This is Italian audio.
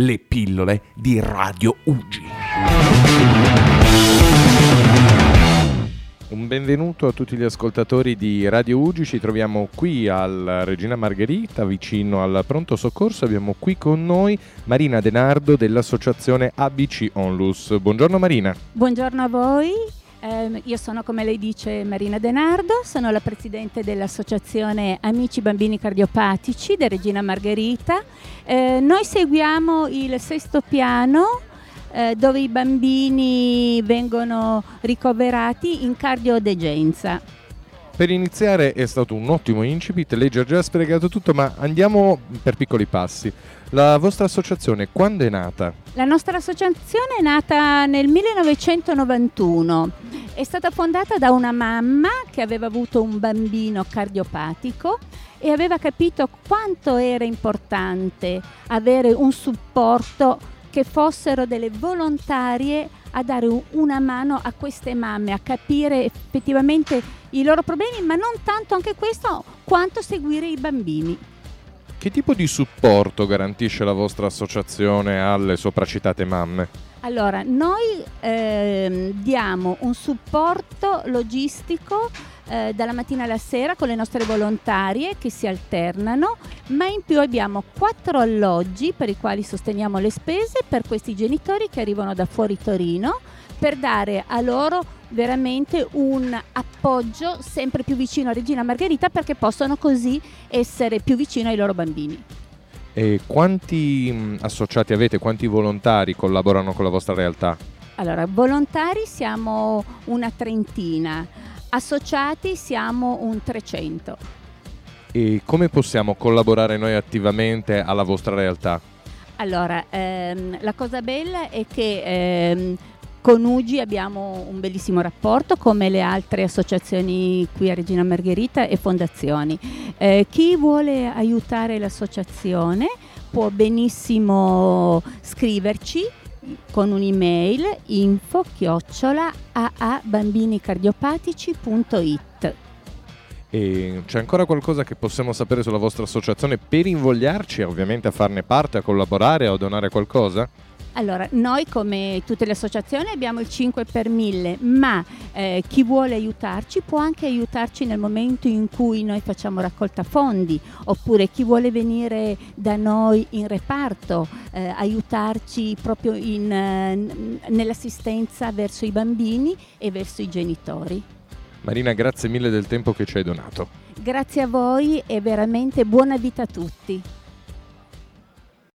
le pillole di Radio Ugi. Un benvenuto a tutti gli ascoltatori di Radio Ugi, ci troviamo qui al Regina Margherita, vicino al pronto soccorso, abbiamo qui con noi Marina Denardo dell'associazione ABC Onlus. Buongiorno Marina. Buongiorno a voi, eh, io sono come lei dice Marina Denardo, sono la presidente dell'associazione Amici Bambini Cardiopatici di Regina Margherita. Eh, noi seguiamo il sesto piano eh, dove i bambini vengono ricoverati in cardiodegenza. Per iniziare è stato un ottimo incipit, lei ci ha già spiegato tutto, ma andiamo per piccoli passi. La vostra associazione quando è nata? La nostra associazione è nata nel 1991. È stata fondata da una mamma che aveva avuto un bambino cardiopatico e aveva capito quanto era importante avere un supporto che fossero delle volontarie a dare una mano a queste mamme a capire effettivamente i loro problemi, ma non tanto anche questo quanto seguire i bambini. Che tipo di supporto garantisce la vostra associazione alle sopracitate mamme? Allora, noi eh, diamo un supporto logistico eh, dalla mattina alla sera con le nostre volontarie che si alternano, ma in più abbiamo quattro alloggi per i quali sosteniamo le spese per questi genitori che arrivano da fuori Torino per dare a loro veramente un appoggio sempre più vicino a Regina Margherita perché possono così essere più vicino ai loro bambini. E quanti mh, associati avete, quanti volontari collaborano con la vostra realtà? Allora, volontari siamo una trentina, associati siamo un 300. E come possiamo collaborare noi attivamente alla vostra realtà? Allora, ehm, la cosa bella è che ehm, con UGI abbiamo un bellissimo rapporto come le altre associazioni qui a Regina Margherita e fondazioni. Eh, chi vuole aiutare l'associazione può benissimo scriverci con un'email info chiocciola aabambinicardiopatici.it E c'è ancora qualcosa che possiamo sapere sulla vostra associazione per invogliarci ovviamente a farne parte, a collaborare a donare qualcosa? Allora, noi come tutte le associazioni abbiamo il 5 per 1000, ma eh, chi vuole aiutarci può anche aiutarci nel momento in cui noi facciamo raccolta fondi, oppure chi vuole venire da noi in reparto, eh, aiutarci proprio in, eh, nell'assistenza verso i bambini e verso i genitori. Marina, grazie mille del tempo che ci hai donato. Grazie a voi e veramente buona vita a tutti.